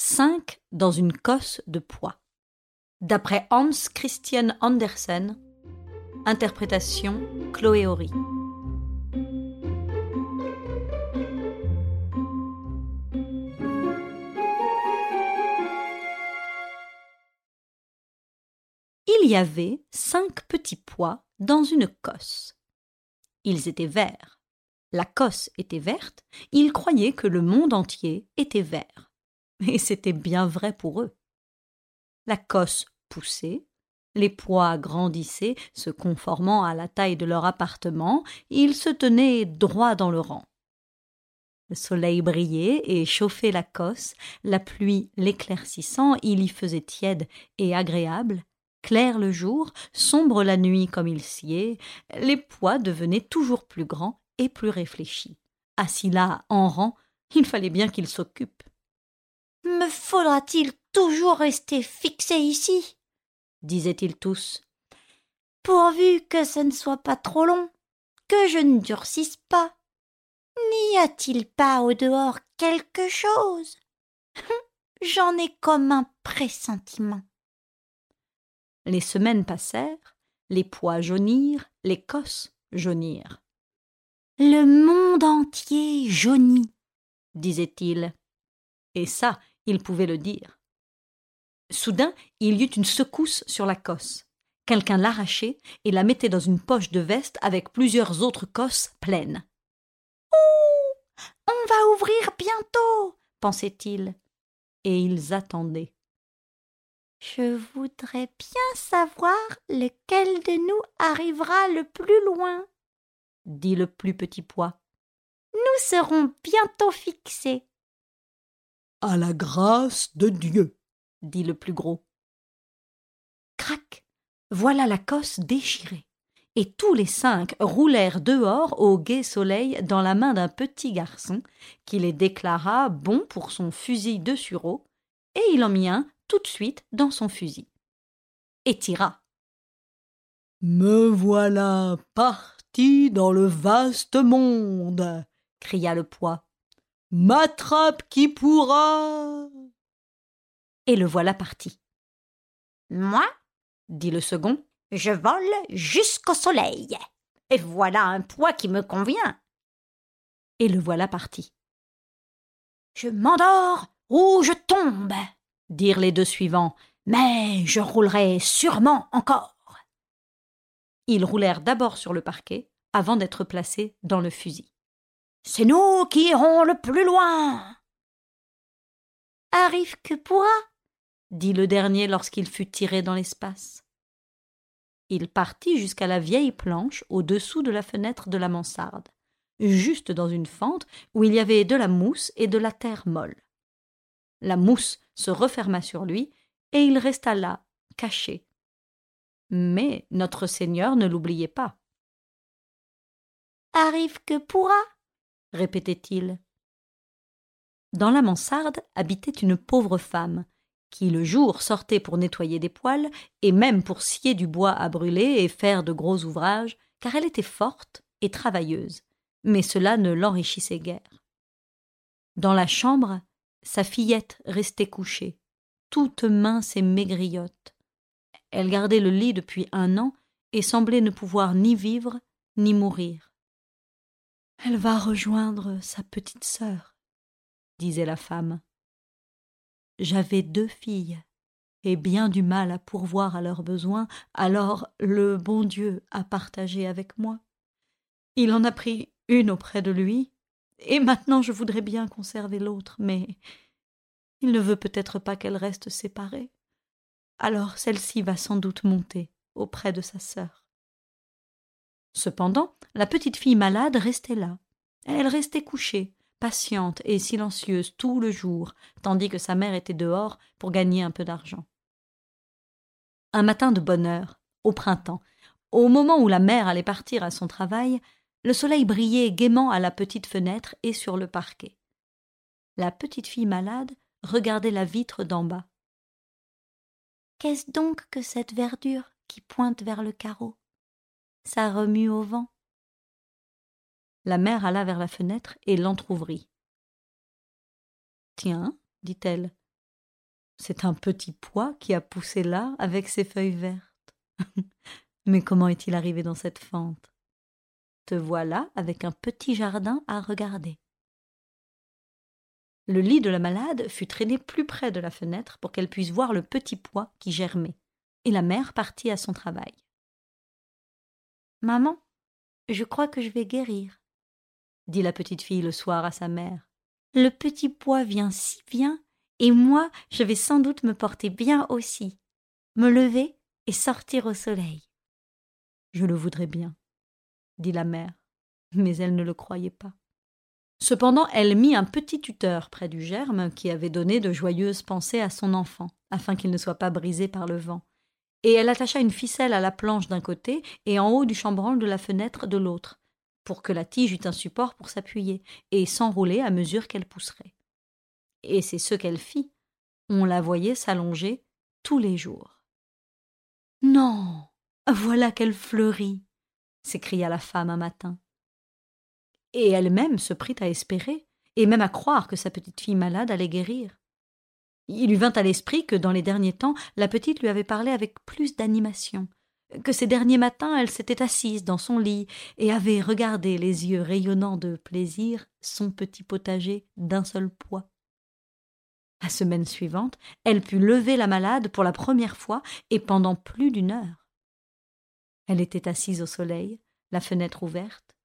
Cinq dans une cosse de pois. D'après Hans Christian Andersen, interprétation Chloé Horry. Il y avait cinq petits pois dans une cosse. Ils étaient verts. La cosse était verte, ils croyaient que le monde entier était vert. Et c'était bien vrai pour eux. La cosse poussait, les pois grandissaient, se conformant à la taille de leur appartement, ils se tenaient droit dans le rang. Le soleil brillait et chauffait la cosse, la pluie l'éclaircissant, il y faisait tiède et agréable, clair le jour, sombre la nuit comme il sied, les pois devenaient toujours plus grands et plus réfléchis. Assis là, en rang, il fallait bien qu'il s'occupe. Me faudra-t-il toujours rester fixé ici? disaient-ils tous. Pourvu que ce ne soit pas trop long, que je ne durcisse pas. N'y a-t-il pas au dehors quelque chose? J'en ai comme un pressentiment. Les semaines passèrent, les pois jaunirent, les cosses jaunirent. Le monde entier jaunit, disait-il. Et ça, il pouvait le dire. Soudain, il y eut une secousse sur la cosse. Quelqu'un l'arrachait et la mettait dans une poche de veste avec plusieurs autres cosses pleines. Oh On va ouvrir bientôt pensait-il. Et ils attendaient. Je voudrais bien savoir lequel de nous arrivera le plus loin, dit le plus petit pois. Nous serons bientôt fixés. À la grâce de Dieu, dit le plus gros. Crac Voilà la cosse déchirée. Et tous les cinq roulèrent dehors au gai soleil dans la main d'un petit garçon qui les déclara bons pour son fusil de sureau, et il en mit un tout de suite dans son fusil. Et tira. Me voilà parti dans le vaste monde, cria le poids. M'attrape qui pourra. Et le voilà parti. Moi, dit le second, je vole jusqu'au soleil. Et voilà un poids qui me convient. Et le voilà parti. Je m'endors ou je tombe dirent les deux suivants, mais je roulerai sûrement encore. Ils roulèrent d'abord sur le parquet avant d'être placés dans le fusil. C'est nous qui irons le plus loin. Arrive que pourra, dit le dernier lorsqu'il fut tiré dans l'espace. Il partit jusqu'à la vieille planche au-dessous de la fenêtre de la mansarde, juste dans une fente où il y avait de la mousse et de la terre molle. La mousse se referma sur lui, et il resta là, caché. Mais notre Seigneur ne l'oubliait pas. Arrive que pourra, répétait-il. Dans la mansarde habitait une pauvre femme, qui le jour sortait pour nettoyer des poêles, et même pour scier du bois à brûler et faire de gros ouvrages, car elle était forte et travailleuse, mais cela ne l'enrichissait guère. Dans la chambre, sa fillette restait couchée, toute mince et maigrillotte. Elle gardait le lit depuis un an et semblait ne pouvoir ni vivre ni mourir. Elle va rejoindre sa petite sœur, disait la femme. J'avais deux filles et bien du mal à pourvoir à leurs besoins, alors le bon Dieu a partagé avec moi. Il en a pris une auprès de lui, et maintenant je voudrais bien conserver l'autre, mais il ne veut peut-être pas qu'elle reste séparée. Alors celle-ci va sans doute monter auprès de sa sœur. Cependant, la petite fille malade restait là. Elle restait couchée, patiente et silencieuse tout le jour, tandis que sa mère était dehors pour gagner un peu d'argent. Un matin de bonne heure, au printemps, au moment où la mère allait partir à son travail, le soleil brillait gaiement à la petite fenêtre et sur le parquet. La petite fille malade regardait la vitre d'en bas. Qu'est-ce donc que cette verdure qui pointe vers le carreau? Ça remue au vent. La mère alla vers la fenêtre et l'entr'ouvrit. Tiens, dit-elle, C'est un petit pois qui a poussé là avec ses feuilles vertes. Mais comment est-il arrivé dans cette fente? Te voilà avec un petit jardin à regarder. Le lit de la malade fut traîné plus près de la fenêtre pour qu'elle puisse voir le petit pois qui germait, et la mère partit à son travail. Maman, je crois que je vais guérir, dit la petite fille le soir à sa mère. Le petit pois vient si bien, et moi je vais sans doute me porter bien aussi, me lever et sortir au soleil. Je le voudrais bien, dit la mère, mais elle ne le croyait pas. Cependant, elle mit un petit tuteur près du germe qui avait donné de joyeuses pensées à son enfant, afin qu'il ne soit pas brisé par le vent. Et elle attacha une ficelle à la planche d'un côté et en haut du chambranle de la fenêtre de l'autre, pour que la tige eût un support pour s'appuyer, et s'enrouler à mesure qu'elle pousserait. Et c'est ce qu'elle fit. On la voyait s'allonger tous les jours. Non. Voilà qu'elle fleurit. s'écria la femme un matin et elle-même se prit à espérer, et même à croire que sa petite fille malade allait guérir. Il lui vint à l'esprit que dans les derniers temps la petite lui avait parlé avec plus d'animation, que ces derniers matins elle s'était assise dans son lit et avait regardé les yeux rayonnants de plaisir son petit potager d'un seul poids. La semaine suivante, elle put lever la malade pour la première fois et pendant plus d'une heure. Elle était assise au soleil, la fenêtre ouverte,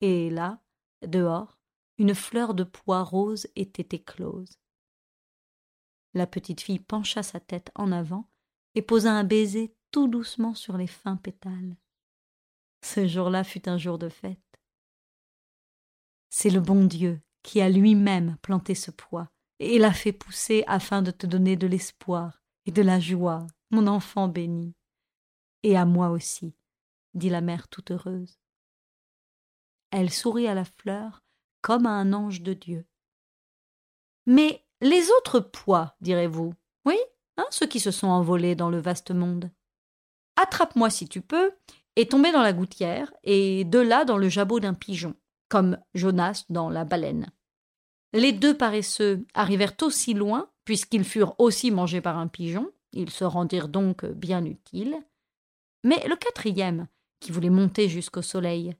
et là, Dehors, une fleur de pois rose était éclose. La petite fille pencha sa tête en avant et posa un baiser tout doucement sur les fins pétales. Ce jour-là fut un jour de fête. C'est le bon Dieu qui a lui-même planté ce pois et l'a fait pousser afin de te donner de l'espoir et de la joie, mon enfant béni. Et à moi aussi, dit la mère toute heureuse. Elle sourit à la fleur comme à un ange de Dieu. Mais les autres pois, direz-vous Oui, hein, ceux qui se sont envolés dans le vaste monde. Attrape-moi si tu peux, et tomber dans la gouttière, et de là dans le jabot d'un pigeon, comme Jonas dans la baleine. Les deux paresseux arrivèrent aussi loin, puisqu'ils furent aussi mangés par un pigeon, ils se rendirent donc bien utiles. Mais le quatrième, qui voulait monter jusqu'au soleil,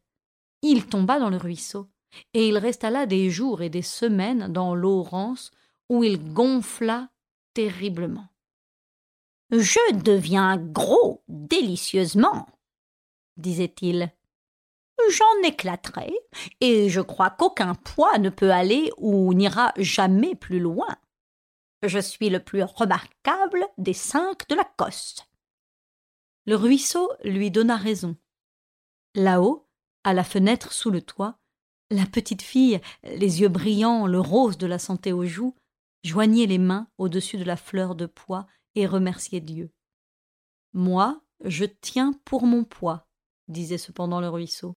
il tomba dans le ruisseau, et il resta là des jours et des semaines dans l'eau rance, où il gonfla terriblement. Je deviens gros délicieusement, disait-il. J'en éclaterai, et je crois qu'aucun poids ne peut aller ou n'ira jamais plus loin. Je suis le plus remarquable des cinq de la coste. Le ruisseau lui donna raison. Là-haut, à la fenêtre sous le toit, la petite fille, les yeux brillants, le rose de la santé aux joues, joignait les mains au-dessus de la fleur de pois et remerciait Dieu. Moi, je tiens pour mon poids, disait cependant le ruisseau.